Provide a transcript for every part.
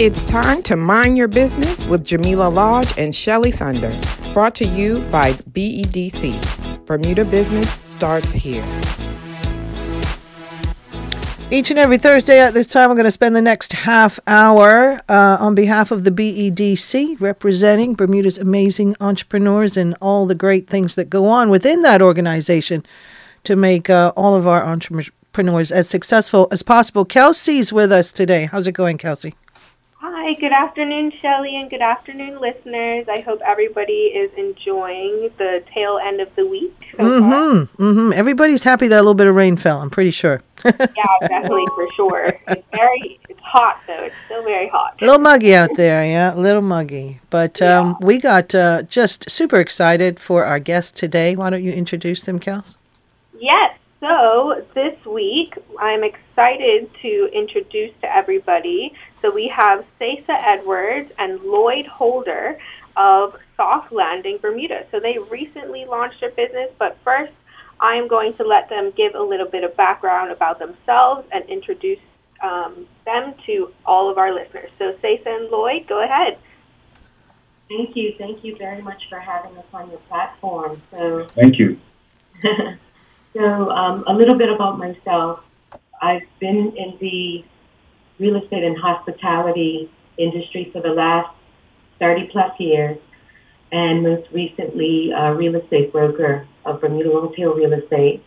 It's time to mind your business with Jamila Lodge and Shelly Thunder. Brought to you by BEDC. Bermuda Business starts here. Each and every Thursday at this time, we're going to spend the next half hour uh, on behalf of the BEDC, representing Bermuda's amazing entrepreneurs and all the great things that go on within that organization to make uh, all of our entrepreneurs as successful as possible. Kelsea's with us today. How's it going, Kelsea? Hi, good afternoon, Shelly, and good afternoon, listeners. I hope everybody is enjoying the tail end of the week. So mm-hmm. Mm-hmm. Everybody's happy that a little bit of rain fell. I'm pretty sure. yeah, definitely for sure. It's very, it's hot though. It's still very hot. A little muggy out there, yeah, a little muggy. But um, yeah. we got uh, just super excited for our guest today. Why don't you introduce them, Kels? Yes. So this week, I'm excited to introduce to everybody so we have Cesa Edwards and Lloyd Holder of Soft Landing Bermuda. So they recently launched their business, but first I am going to let them give a little bit of background about themselves and introduce um, them to all of our listeners. So Cesa and Lloyd, go ahead. Thank you. Thank you very much for having us on your platform. So Thank you. so um, a little bit about myself. I've been in the real estate and hospitality industry for the last 30 plus years, and most recently a real estate broker of Bermuda Longtail Real Estate.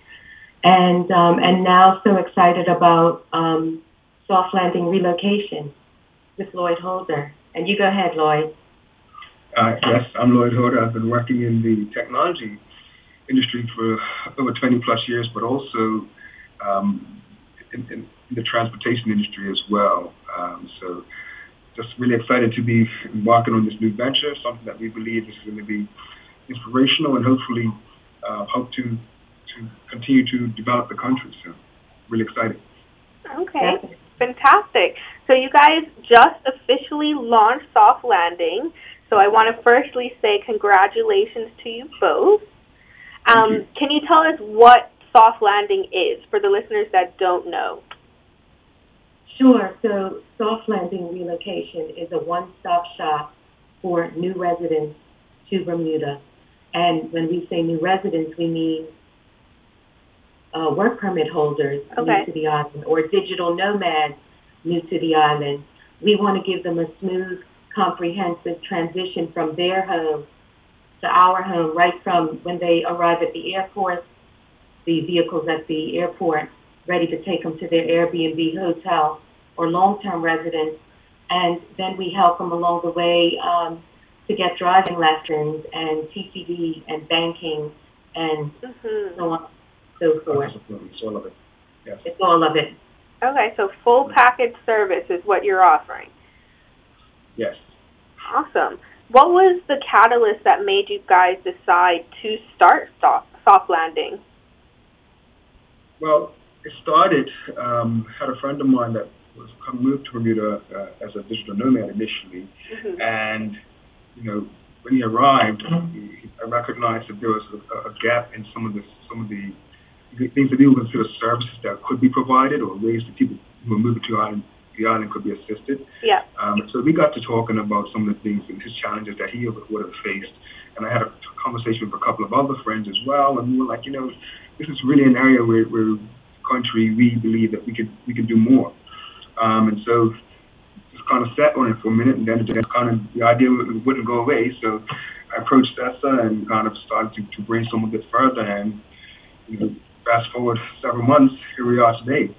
And, um, and now so excited about um, soft landing relocation with Lloyd Holder. And you go ahead, Lloyd. Uh, yes, I'm Lloyd Holder. I've been working in the technology industry for over 20 plus years, but also um, in, in, the transportation industry as well. Um, so just really excited to be embarking on this new venture, something that we believe is going to be inspirational and hopefully uh, to to continue to develop the country. So really excited. Okay, fantastic. So you guys just officially launched Soft Landing. So I want to firstly say congratulations to you both. Um, you. Can you tell us what Soft Landing is for the listeners that don't know? Sure. So Soft Landing Relocation is a one-stop shop for new residents to Bermuda. And when we say new residents, we mean uh, work permit holders okay. new to the island or digital nomads new to the island. We want to give them a smooth, comprehensive transition from their home to our home, right from when they arrive at the airport, the vehicles at the airport, ready to take them to their Airbnb hotel or long-term residence. and then we help them along the way um, to get driving lessons and TCD and banking and mm-hmm. so on and so forth. It's all of it. Yes. It's all of it. Okay, so full package service is what you're offering. Yes. Awesome. What was the catalyst that made you guys decide to start soft landing? Well, it started. Um, had a friend of mine that was moved to Bermuda uh, as a digital nomad initially, mm-hmm. and you know when he arrived, he, I recognized that there was a, a, gap in some of the some of the things that would consider services that could be provided or ways that people who are moving to island, the island could be assisted. Yeah. Um, so we got to talking about some of the things and his challenges that he would have faced, and I had a conversation with a couple of other friends as well, and we were like, you know, this is really an area where, where country we believe that we could we could do more. Um, and so just kind of sat on it for a minute, and then it kind of the idea wouldn't go away. So I approached Cesa and kind of started to, to bring some of it further. And you know, fast forward several months, here we are today.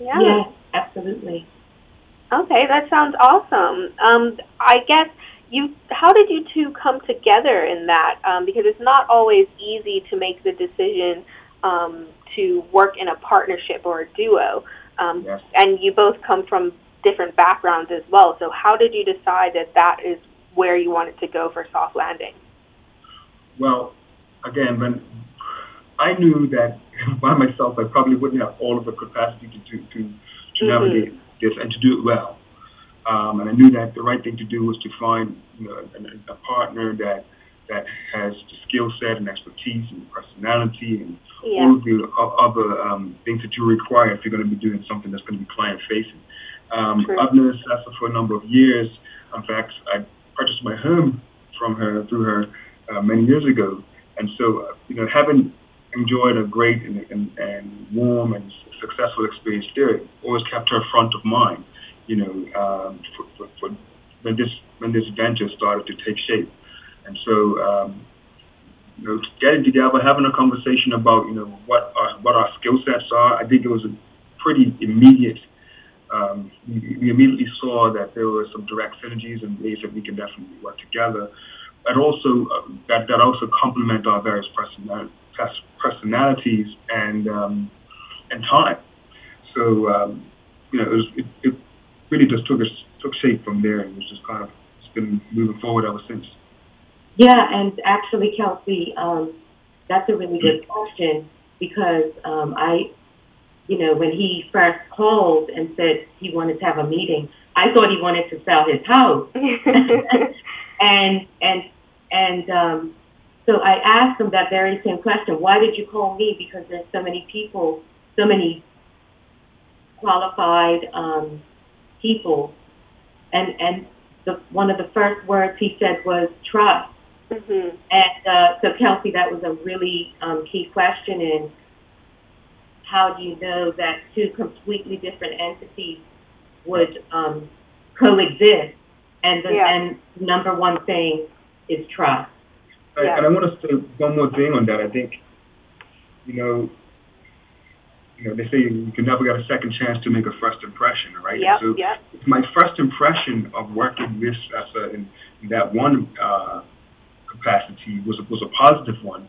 Yeah. yeah, absolutely. Okay, that sounds awesome. Um, I guess you, how did you two come together in that? Um, because it's not always easy to make the decision um, to work in a partnership or a duo. Um, yes. And you both come from different backgrounds as well. So how did you decide that that is where you wanted to go for soft landing? Well, again, when I knew that by myself, I probably wouldn't have all of the capacity to to, to, to mm-hmm. navigate this and to do it well. Um, and I knew that the right thing to do was to find you know, a, a partner that that has the skill set and expertise and personality and yeah. all of the other um, things that you require if you're going to be doing something that's going to be client facing. Um, I've known Cesa for a number of years. In fact, I purchased my home from her through her uh, many years ago, and so uh, you know, having enjoyed a great and, and, and warm and successful experience there, always kept her front of mind. You know, um, for, for, for when this when this venture started to take shape, and so um, you know, getting together, having a conversation about you know what our what our skill sets are. I think it was a pretty immediate. Um, we, we immediately saw that there were some direct synergies and ways that we can definitely work together, and also uh, that that also complement our various personalities and um, and time. So um, you know, it, was, it, it really just took us took shape from there, and it's just kind of it's been moving forward ever since. Yeah, and actually, Kelsea, um, that's a really good question because um, I, you know, when he first called and said he wanted to have a meeting, I thought he wanted to sell his house, and and and um, so I asked him that very same question: Why did you call me? Because there's so many people, so many qualified um, people, and and the, one of the first words he said was trust. Mm-hmm. And uh, so, Kelsea, that was a really um, key question in how do you know that two completely different entities would um, coexist? And the yeah. and number one thing is trust. Yeah. And I want to say one more thing on that. I think, you know, you know, they say you can never get a second chance to make a first impression, right? Yep, so yep. my first impression of working with Cesa in, in that one uh, capacity was a, was a positive one,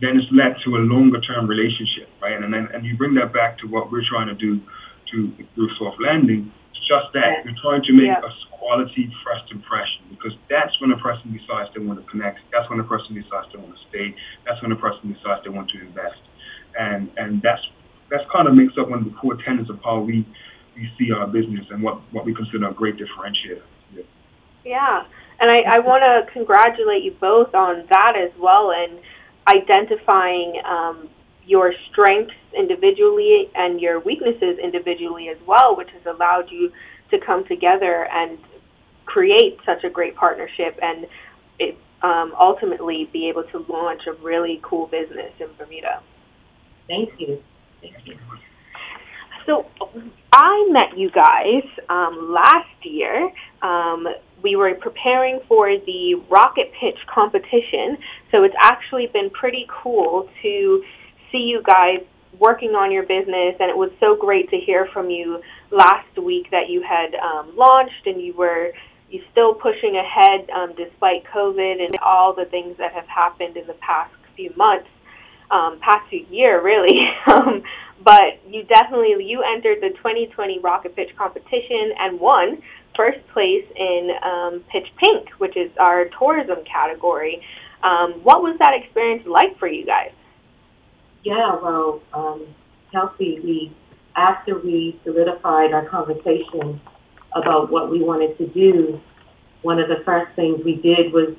then it's led to a longer term relationship, right? And then and you bring that back to what we're trying to do to through soft landing. It's just that You're trying to make yeah. a quality first impression because that's when a person decides they want to connect. That's when a person decides they want to stay. That's when a person decides they want to invest. And and that's that's kind of makes up one of the core tenets of how we we see our business and what what we consider a great differentiator. Yeah. yeah. And I, I want to congratulate you both on that as well and identifying um, your strengths individually and your weaknesses individually as well, which has allowed you to come together and create such a great partnership and it, um, ultimately be able to launch a really cool business in Bermuda. Thank you. Thank you. So I met you guys um, last year. Um, we were preparing for the rocket pitch competition, so it's actually been pretty cool to see you guys working on your business, and it was so great to hear from you last week that you had um, launched and you were you still pushing ahead um, despite COVID and all the things that have happened in the past few months, um, past few year really. um, but you definitely you entered the 2020 Rocket Pitch competition and won first place in um, Pitch Pink, which is our tourism category. Um, what was that experience like for you guys? Yeah, well, um, Kelsea, we after we solidified our conversation about what we wanted to do, one of the first things we did was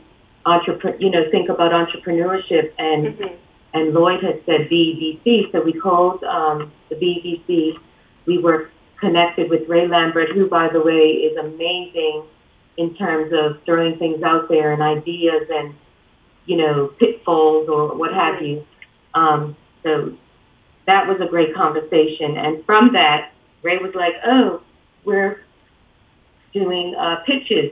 entrepreneur, you know, think about entrepreneurship and mm-hmm. and Lloyd had said BEDC, so we called um, the BEDC. We were connected with Ray Lambert, who, by the way, is amazing in terms of throwing things out there and ideas and, you know, pitfalls or what have you. Um, so that was a great conversation. And from that, Ray was like, oh, we're doing uh, pitches,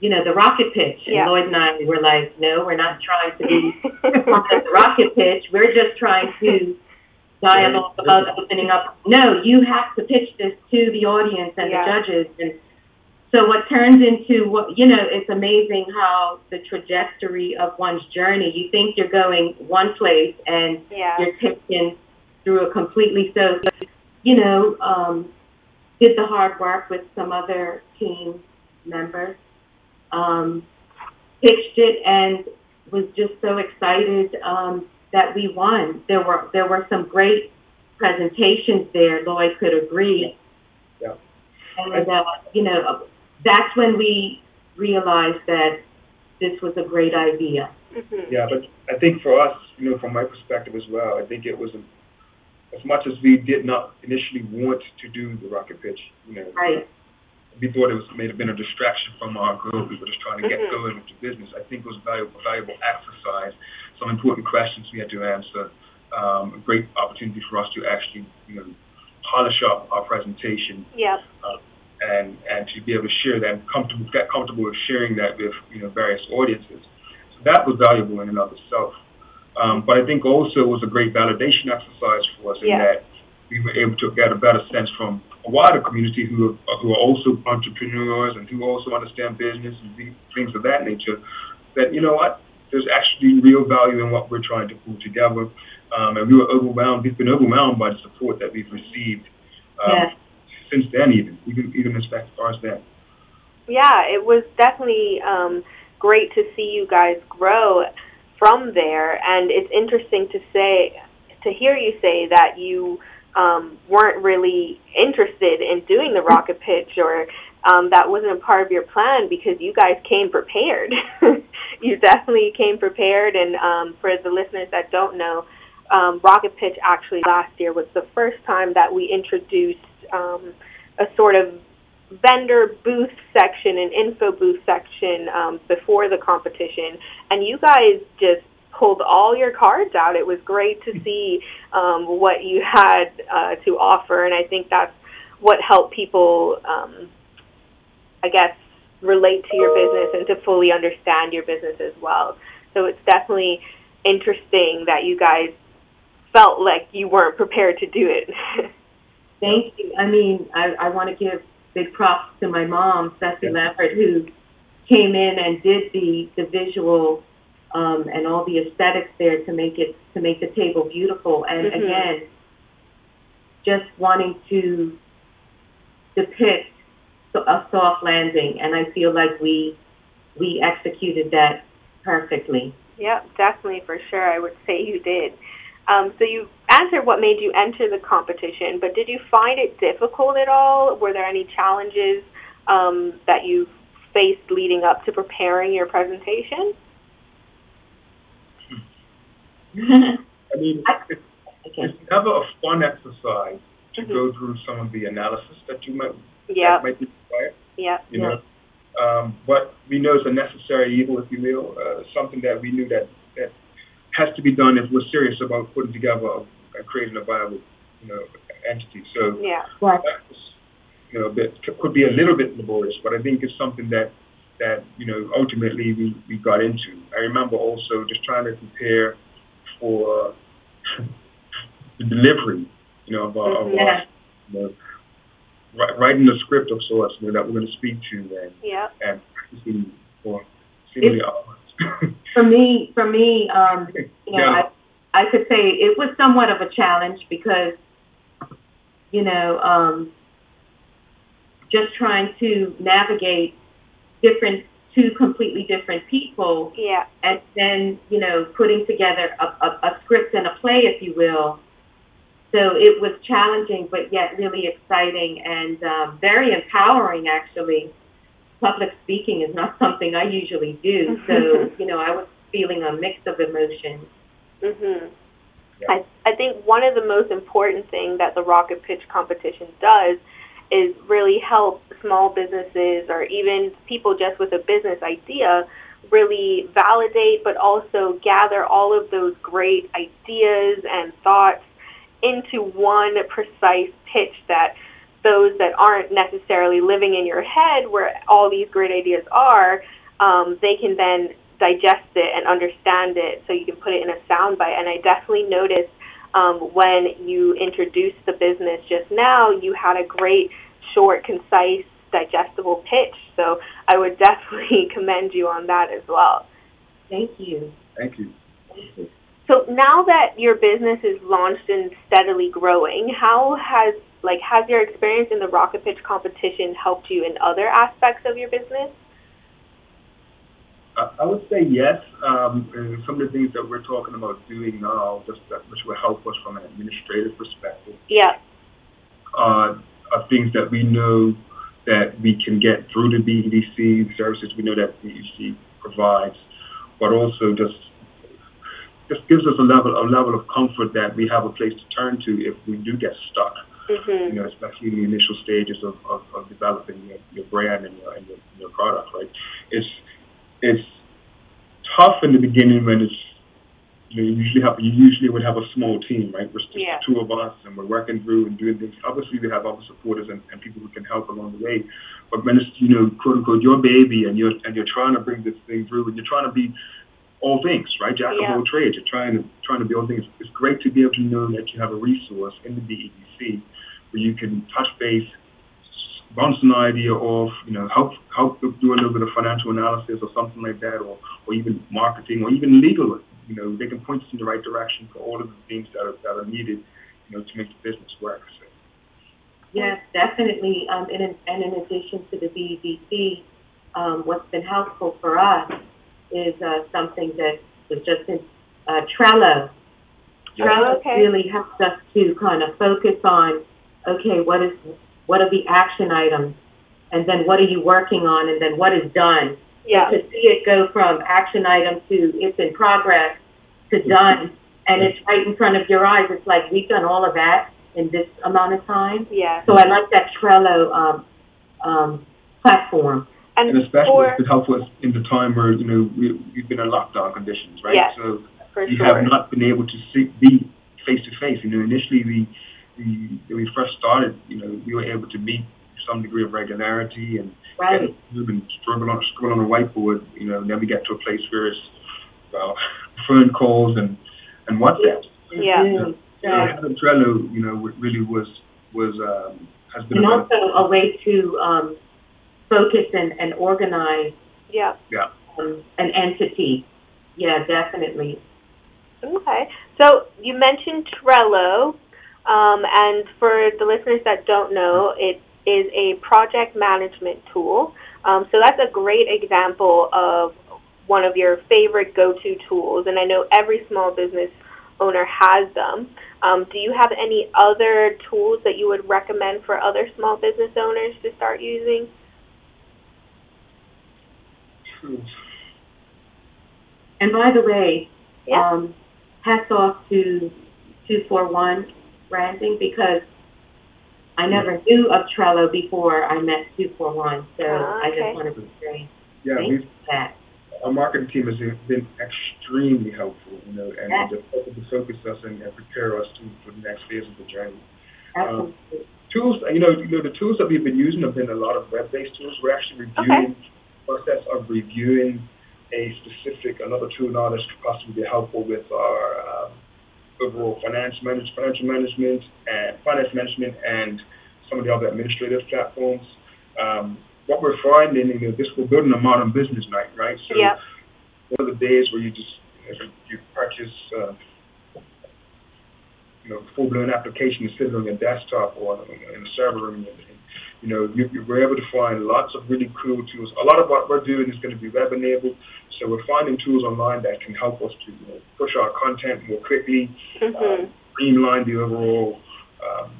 you know, the rocket pitch. And yeah. Lloyd and I were like, no, we're not trying to be the rocket pitch. We're just trying to dialogue about opening up. No, you have to pitch this to the audience and yeah. the judges. And so what turns into what, you know, it's amazing how the trajectory of one's journey, you think you're going one place and yeah. you're taken through a completely, so, you know, um, did the hard work with some other team members, um, pitched it and was just so excited um, that we won. There were there were some great presentations there. Lloyd could agree. Yeah. And uh, you know, that's when we realized that this was a great idea. Mm-hmm. Yeah, but I think for us, you know, from my perspective as well, I think it was as much as we did not initially want to do the rocket pitch, you know, Right. we thought it was may have been a distraction from our goal. We were just trying to get Mhm. going with the business. I think it was a valuable, valuable exercise. Some important questions we had to answer. Um, a great opportunity for us to actually, you know, polish up our presentation Yeah. And and to be able to share that, and comfortable, get comfortable with sharing that with you know various audiences. So that was valuable in and of itself. Um, but I think also it was a great validation exercise for us in Yeah. that we were able to get a better sense from a wider community who are, who are also entrepreneurs and who also understand business and things of that nature. That you know what, there's actually real value in what we're trying to pull together. Um, and we were overwhelmed. We've been overwhelmed by the support that we've received um, Yes. Since then, even even even as far as that. Yeah, it was definitely um, great to see you guys grow from there, and it's interesting to say to hear you say that you um, weren't really interested in doing the rocket pitch or um, that wasn't a part of your plan because you guys came prepared. you definitely came prepared, and um, for the listeners that don't know, um, Rocket Pitch actually last year was the first time that we introduced um, a sort of vendor booth section and info booth section um, before the competition, and you guys just pulled all your cards out. It was great to see um, what you had uh, to offer, and I think that's what helped people, um, I guess, relate to your business and to fully understand your business as well. So it's definitely interesting that you guys felt like you weren't prepared to do it. Thank you. I mean, I, I want to give big props to my mom, Ceci Lambert, who came in and did the the visual um, and all the aesthetics there to make it to make the table beautiful. And Mhm. again, just wanting to depict a soft landing, and I feel like we we executed that perfectly. Yep, definitely for sure. I would say you did. Um, so you answered what made you enter the competition, but did you find it difficult at all? Were there any challenges um, that you faced leading up to preparing your presentation? I mean, it's, Okay. it's never a fun exercise to Mhm. go through some of the analysis that you might that Yep, might be required. yep, You know, um, but we know it's a necessary evil, if you will, uh, something that we knew that that has to be done if we're serious about putting together a, and creating a viable, you know, entity. So yeah, Right. that was, you know, a bit could be a little bit laborious, but I think it's something that that you know ultimately we, we got into. I remember also just trying to prepare for the delivery, you know, of our, of our you know, writing the script of sorts, you know, that we're going to speak to and yep, and practicing for seemingly hours. For me, for me, um, you know, Yeah. I, I could say it was somewhat of a challenge because, you know, um, just trying to navigate different, two completely different people, yeah, and then, you know, putting together a, a, a script and a play, if you will. So it was challenging, but yet really exciting and um, very empowering, actually. Public speaking is not something I usually do, so, you know, I was feeling a mix of emotions. Mhm. Yeah. I I think one of the most important things that the rocket pitch competition does is really help small businesses or even people just with a business idea really validate but also gather all of those great ideas and thoughts into one precise pitch that those that aren't necessarily living in your head where all these great ideas are um, they can then digest it and understand it so you can put it in a soundbite and i definitely noticed um, when you introduced the business just now you had a great short concise digestible pitch so i would definitely commend you on that as well Thank you. Thank you. Thank you. so now that your business is launched and steadily growing how has like has your experience in the rocket pitch competition helped you in other aspects of your business I would say yes. Um, and some of the things that we're talking about doing now, just that, which will help us from an administrative perspective, yeah are, are things that we know that we can get through the BEDC services we know that BEDC provides, but also just just gives us a level a level of comfort that we have a place to turn to if we do get stuck. Mm-hmm. You know, especially in the initial stages of, of, of developing your, your brand and your, and your, your product. Right? It's it's tough in the beginning when it's you know, you usually have you usually would have a small team, right? We're just yeah. two of us, and we're working through and doing things. Obviously, we have other supporters and, and people who can help along the way. But when it's you know, quote unquote, your baby, and you're and you're trying to bring this thing through, and you're trying to be all things, right? Jack yeah. of all trades. You're trying to trying to be all things. It's great to be able to know that you have a resource in the BEDC where you can touch base, bounce an idea off, you know, help help do a little bit of financial analysis or something like that, or or even marketing or even legal you know, they can point us in the right direction for all of the things that are, that are needed, you know, to make the business work. So. Yes, definitely. Um, and, in, and in addition to the BEDC, um, what's been helpful for us is uh, something that was just in uh, Trello. Yeah. Trello okay. really helps us to kind of focus on, okay, what is what are the action items, and then what are you working on, and then what is done yeah. to see it go from action item to it's in progress to done, and it's right in front of your eyes. It's like we've done all of that in this amount of time. Yeah. So I like that Trello um, um, platform. And, and especially for, it's been helpful in the time where you know we, we've been in lockdown conditions, right? Yes, so for we sure. have not been able to see, be face to face. You know, initially we, we when we first started, you know, we were able to meet some degree of regularity and right. and struggle on scribble on a whiteboard. You know, then we get to a place where it's well, phone calls and and WhatsApp. Yeah. yeah. yeah. having Trello, you know, really was was um, has been and also a way to um, focus and, and organize. Yeah. Yeah. Um, an entity. Yeah, definitely. Okay. So you mentioned Trello, um, and for the listeners that don't know, it is a project management tool. Um, so that's a great example of one of your favorite go-to tools, and I know every small business owner has them. Um, do you have any other tools that you would recommend for other small business owners to start using? And by the way, yeah. um, hats off to 241 branding because I never knew of Trello before I met 241. So ah, okay. I just want to say yeah, thanks for that. Our marketing team has been extremely helpful, you know, and yeah. to, to focus us and, and prepare us to, for the next phase of the journey. Um, tools, you know, you know, the tools that we've been using have been a lot of web-based tools. We're actually reviewing okay. process of reviewing a specific another tool now that could possibly be helpful with our um, overall finance manage, financial management and finance management and some of the other administrative platforms. Um, what we're finding, you know, this we're building a modern business night, right? So yeah. one of the days where you just you purchase, uh, you know, full blown application to sit on your desktop or in a server room. And, you know, you, you we're able to find lots of really cool tools. A lot of what we're doing is going to be web enabled, so we're finding tools online that can help us to you know, push our content more quickly, mm-hmm. um, streamline the overall um,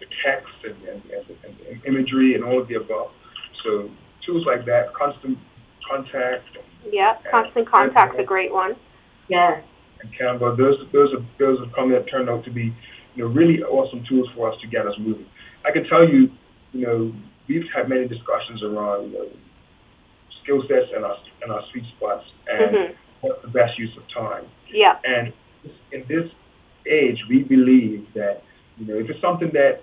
the text and, and, and, and, imagery and all of the above. So tools like that, constant contact. Yeah, constant contact's a great one. Yeah. And Canva, those those are those have come that turned out to be, you know, really awesome tools for us to get us moving. I can tell you, you know, we've had many discussions around you know, skill sets and our and our sweet spots and mm-hmm. what's the best use of time. Yeah. And in this age, we believe that you know if it's something that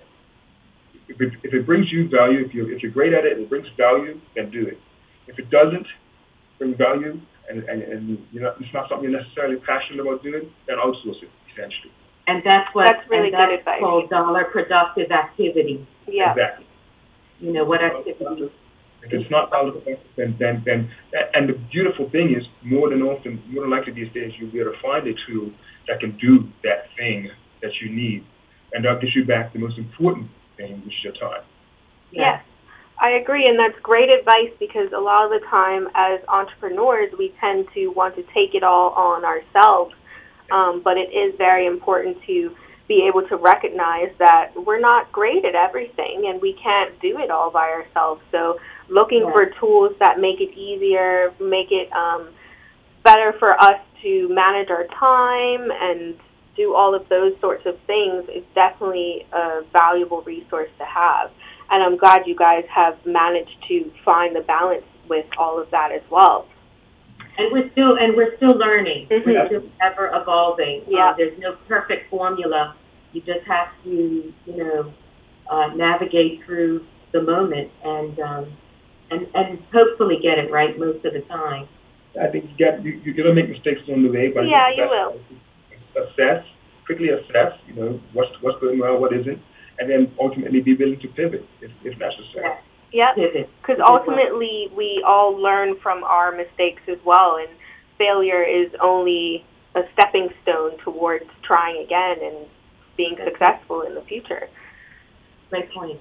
if it, if it brings you value, if you if you're great at it and it brings value, then do it. If it doesn't bring value and and, and you know it's not something you're necessarily passionate about doing, then outsource it essentially. And that's what that's really good that's advice. called dollar productive activity. Yeah. Exactly. You know what activity if it's not out of then, then, then, and the beautiful thing is, more than often, more than likely these days, you'll be able to find a tool that can do that thing that you need, and that gives you back the most important thing, which is your time. Yes, I agree, and that's great advice because a lot of the time, as entrepreneurs, we tend to want to take it all on ourselves, um, but it is very important to be able to recognize that we're not great at everything and we can't do it all by ourselves. So looking yeah. for tools that make it easier, make it um, better for us to manage our time and do all of those sorts of things is definitely a valuable resource to have. And I'm glad you guys have managed to find the balance with all of that as well. And we're still and we're still learning. Mhm. We're still ever evolving. Yeah. Uh, there's no perfect formula. You just have to, you know, uh, navigate through the moment and um, and and hopefully get it right most of the time. I think you got you, you're gonna make mistakes on the way, but Yeah, you that's- Assess, quickly assess. You know what's what's going well, what isn't, and then ultimately be willing to pivot if, if necessary. Yep. Because ultimately, we all learn from our mistakes as well, and failure is only a stepping stone towards trying again and being successful in the future. Great point.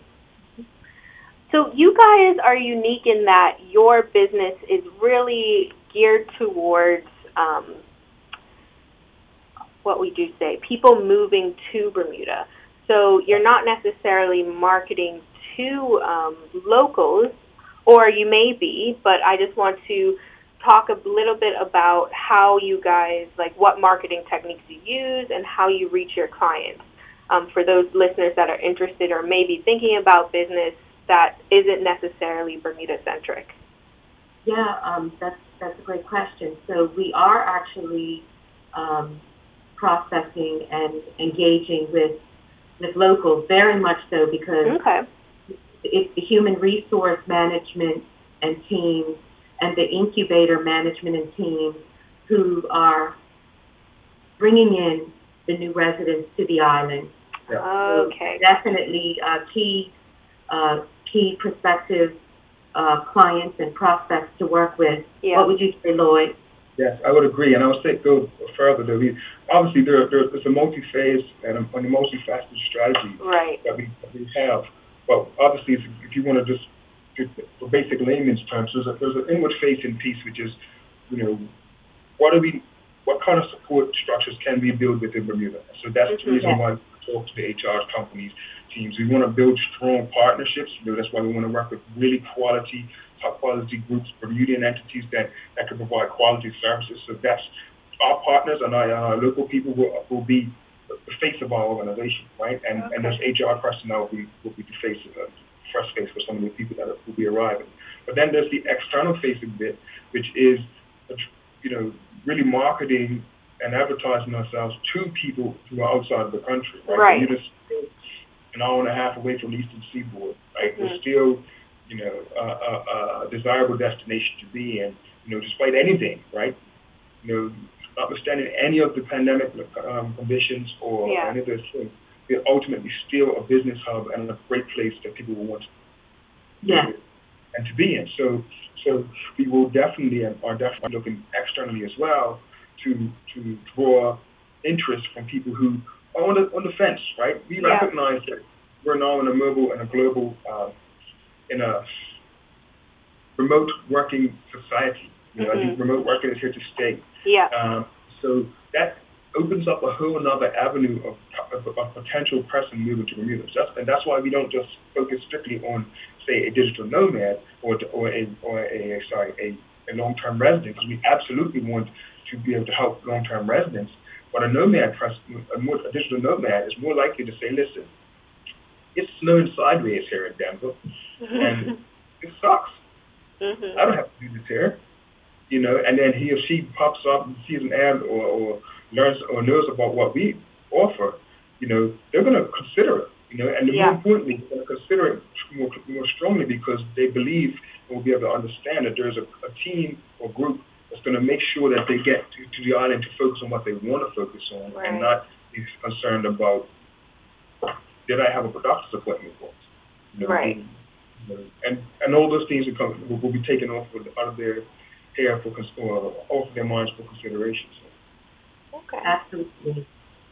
So, you guys are unique in that your business is really geared towards um, what we do say people moving to Bermuda. So, you're not necessarily marketing to um, locals, or you may be, but I just want to talk a little bit about how you guys, like what marketing techniques you use and how you reach your clients. Um, for those listeners that are interested or maybe thinking about business that isn't necessarily Bermuda centric. Yeah, um, that's that's a great question. So we are actually um, prospecting and engaging with with locals very much so because Okay. It's the human resource management and teams and the incubator management and teams who are bringing in the new residents to the island. So Okay. definitely uh, key uh, key prospective uh, clients and prospects to work with. Yeah. What would you say, Lloyd? Yes, I would agree, and I would say go further. That obviously there, there it's a multi-phase and a, and a multifaceted strategy Right. that we that we have. But obviously, if, if you want to just for basic layman's terms, there's a, there's an inward-facing piece, which is, you know, what do we, what kind of support structures can we build within Bermuda? So that's the Mhm. reason why we talk to the HR companies, teams. We want to build strong partnerships. You know, that's why we want to work with really quality, top quality groups, Bermudian entities that, that can provide quality services. So that's our partners and our, our local people will, will be the face of our organization, right? And and those HR personnel will be, will be the face of the first face for some of the people that will be arriving. But then there's the external facing bit, which is, you know, really marketing and advertising ourselves to people who are outside of the country, right? Right. Bermuda's still an hour and a half away from the eastern seaboard, right? We're Mhm. still, you know, a, a, a desirable destination to be in, you know, despite anything, right? You know, notwithstanding any of the pandemic um, conditions or Yeah. any of those things, we're ultimately still a business hub and a great place that people will want to Yeah. and to be in. So, so we will definitely and are definitely looking externally as well to to draw interest from people who are on the on the fence, right? We Yeah. recognize that we're now in a mobile and a global, um, in a remote working society. You know, I think remote working is here to stay. Yeah. Um, so that opens up a whole another avenue of, of, of potential person moving to Bermuda. So that's, and that's why we don't just focus strictly on, say, a digital nomad or or a or a sorry a, a long-term resident, because we absolutely want to be able to help long-term residents. But a nomad person, a, more, a digital nomad, is more likely to say, "Listen, it's snowing sideways here in Denver, and it sucks. Mhm. I don't have to do this here. You know, and then he or she pops up and sees an ad or, or learns or knows about what we offer, you know, they're going to consider it. You know, and Yeah. more importantly, they're going to consider it more, more strongly because they believe and will be able to understand that there's a, a team or group that's going to make sure that they get to, to the island to focus on what they want to focus on Right. and not be concerned about did I have a doctor's appointment for? You know, Right. you know, and and all those things will, come, will, will be taken off with, out of their hair for cons- or off of their minds for consideration. So. Okay. Absolutely.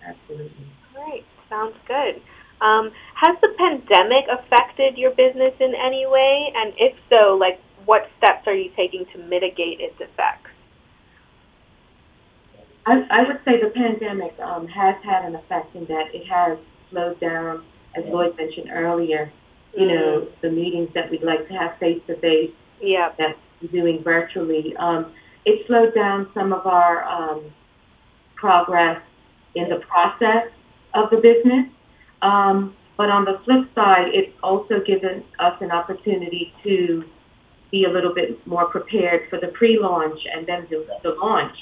Absolutely. Great. Sounds good. Um, has the pandemic affected your business in any way? And if so, like what steps are you taking to mitigate its effects? I, I would say the pandemic um, has had an effect in that it has slowed down, as Lloyd mentioned earlier, you know, the meetings that we'd like to have face to face Yeah. that we're doing virtually. Um, it slowed down some of our um, progress in the process of the business. Um, but on the flip side, it's also given us an opportunity to be a little bit more prepared for the pre-launch and then the, the launch.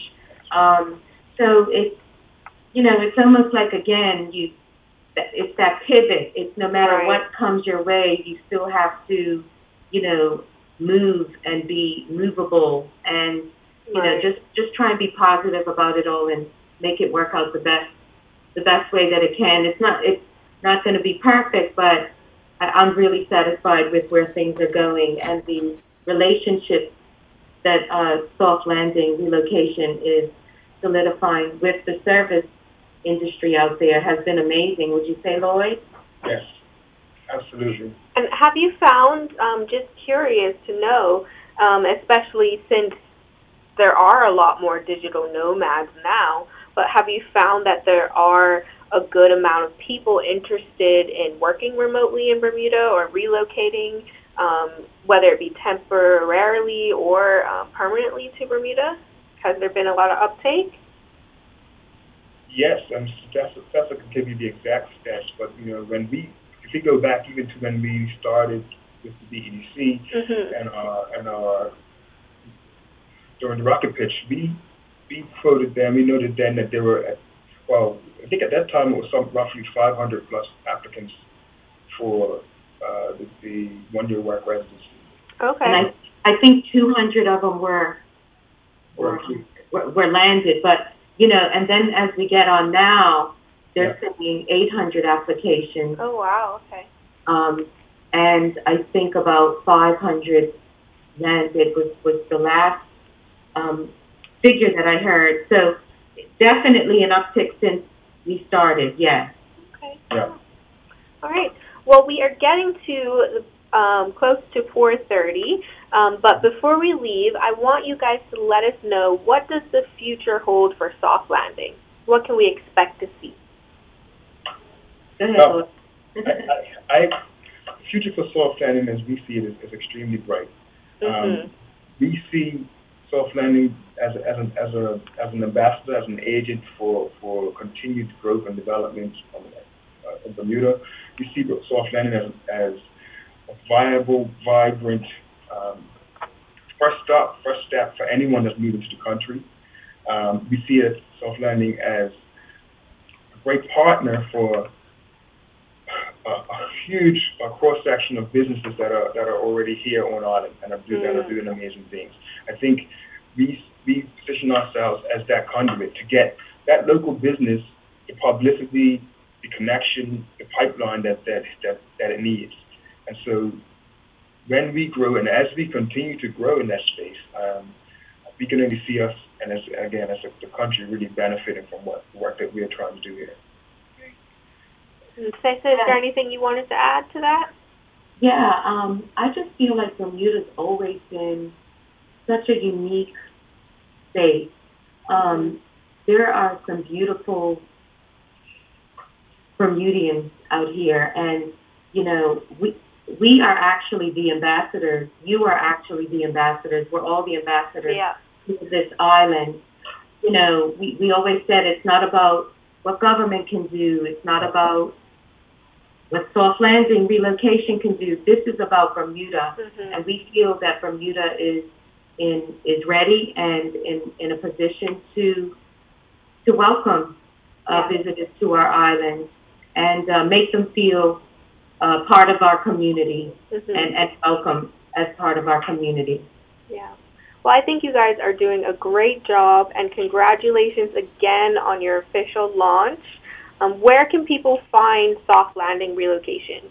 Um, so it's, you know, it's almost like again, you, it's that pivot. It's no matter Right. what comes your way, you still have to, you know, move and be movable and you know just just try and be positive about it all and make it work out the best the best way that it can. It's not it's not going to be perfect, but I, I'm really satisfied with where things are going and the relationship that uh, soft landing relocation is solidifying with the service industry out there has been amazing. Would you say, Lloyd? Yes, absolutely. And have you found, um, just curious to know, um, especially since there are a lot more digital nomads now, but have you found that there are a good amount of people interested in working remotely in Bermuda or relocating, um, whether it be temporarily or um, permanently to Bermuda? Has there been a lot of uptake? Yes, and Steph, Steph can give you the exact stats, but you know when we, if we go back even to when we started with the BEDC Mm-hmm. and our and our during the rocket pitch, we we quoted them. We noted then that there were, at, well, I think at that time it was some roughly 500 plus applicants for uh, the, the one-year work residency. Okay. And I I think 200 of them were, were, were landed, but you know, and then as we get on now, they're sending 800 applications, oh, wow. Okay. um, and I think about 500 landed was was the last um, figure that I heard. So definitely an uptick since we started. Yes. Okay. Yeah. All right. Well, we are getting to um, close to 4:30, um, but before we leave, I want you guys to let us know what does the future hold for soft landing. What can we expect to see? No. I, I, I, future for soft landing as we see it is, is extremely bright. Um, we see soft landing as a, as, an, as, a, as an ambassador, as an agent for, for continued growth and development from, uh, in Bermuda. We see soft landing as, as a viable, vibrant um, first stop, first step for anyone that's moving to the country. Um, we see it, soft landing as a great partner for a, a huge uh, cross section of businesses that are that are already here on island and are, do, that are Mm. doing amazing things. I think we we position ourselves as that conduit to get that local business the publicity, the connection, the pipeline that that that, that it needs. And so when we grow and as we continue to grow in that space, um, we can only see us and as again as a, the country really benefiting from what the work that we are trying to do here. And is there anything you wanted to add to that? Yeah, um, I just feel like Bermuda's always been such a unique state. Um, there are some beautiful Bermudians out here, and you know, we we are actually the ambassadors. You are actually the ambassadors. We're all the ambassadors Yeah. to this island. You know, we, we always said it's not about what government can do. It's not about what soft landing relocation can do. This is about Bermuda, Mhm. and we feel that Bermuda is in is ready and in, in a position to to welcome uh, visitors to our island and uh, make them feel uh, part of our community Mhm. and, and welcome as part of our community. Yeah. Well, I think you guys are doing a great job, and congratulations again on your official launch. Um, where can people find Soft Landing Relocation?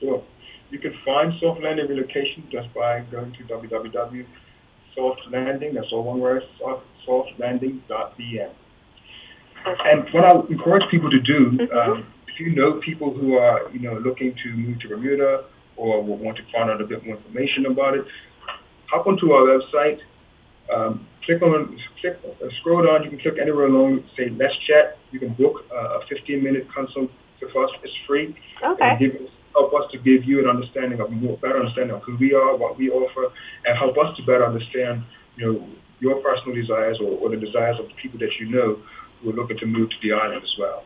So you can find Soft Landing Relocation just by going to www.softlanding, that's all one word, soft, softlanding.bm. And what I encourage people to do, Mhm. um, if you know people who are, you know, looking to move to Bermuda or will want to find out a bit more information about it, hop onto our website, um, click on, click, uh, scroll down, you can click anywhere along, say, let's chat. You can book uh, a 15-minute consult with us. It's free. Okay. And give help us to give you an understanding of more better understanding of who we are, what we offer, and help us to better understand, you know, your personal desires or, or the desires of the people that you know who are looking to move to the island as well.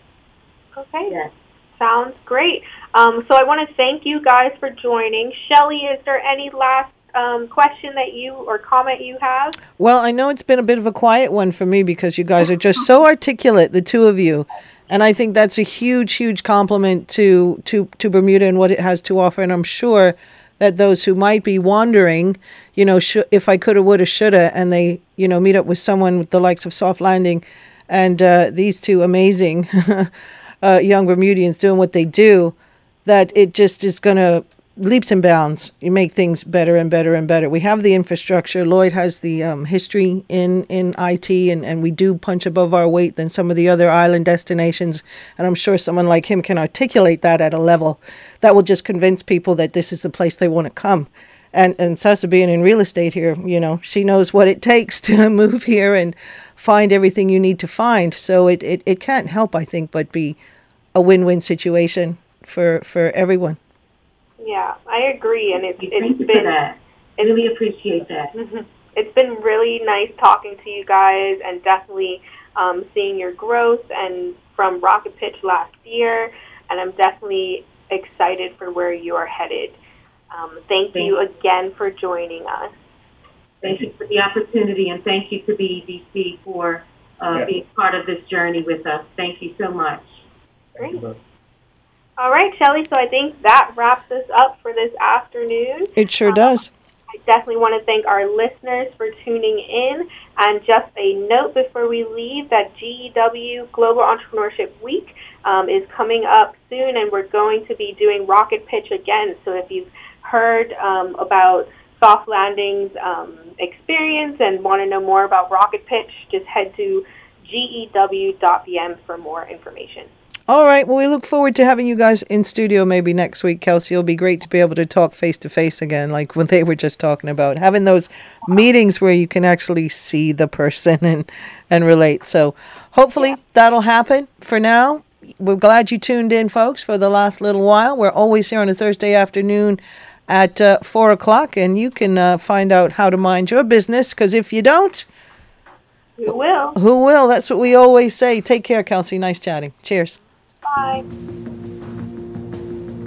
Okay. Yes. Sounds great. Um, so I want to thank you guys for joining. Shelly, is there any last um, question that you or comment you have? Well, I know it's been a bit of a quiet one for me because you guys are just so articulate, the two of you. And I think that's a huge, huge compliment to, to, to Bermuda and what it has to offer. And I'm sure that those who might be wondering, you know, sh- if I coulda, woulda, shoulda, and they, you know, meet up with someone with the likes of Soft Landing and uh, these two amazing uh, young Bermudians doing what they do, that it just is going to leaps and bounds. You make things better and better and better. We have the infrastructure. Lloyd has the um, history in, in IT, and, and we do punch above our weight than some of the other island destinations. And I'm sure someone like him can articulate that at a level that will just convince people that this is the place they want to come. And and Cesa being in real estate here, you know, she knows what it takes to move here and find everything you need to find. So it, it, it can't help, I think, but be a win win situation for, for everyone. Yeah, I agree, and it's it's been I really appreciate that. Mm-hmm. It's been really nice talking to you guys, and definitely um, seeing your growth and from Rocket Pitch last year, and I'm definitely excited for where you are headed. Um, thank, thank you again for joining us. Thank you for the opportunity, and thank you to BEDC for uh, yeah. being part of this journey with us. Thank you so much. Great. All right, Shelly. So I think that wraps us up for this afternoon. It sure um, does. I definitely want to thank our listeners for tuning in. And just a note before we leave that GEW Global Entrepreneurship Week um, is coming up soon, and we're going to be doing Rocket Pitch again. So if you've heard um, about Soft Landing's um, experience and want to know more about Rocket Pitch, just head to gew.bm for more information. All right. Well, we look forward to having you guys in studio maybe next week, Kelsea. It'll be great to be able to talk face to face again, like what they were just talking about. Having those meetings where you can actually see the person and, and relate. So hopefully that'll happen. For now, we're glad you tuned in, folks, for the last little while. We're always here on a Thursday afternoon at uh, 4 o'clock, and you can uh, find out how to mind your business, because if you don't, who will? Who will? That's what we always say. Take care, Kelsea. Nice chatting. Cheers. Bye.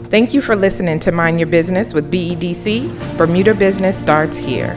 Thank you for listening to Mind Your Business with BEDC. Bermuda Business starts here.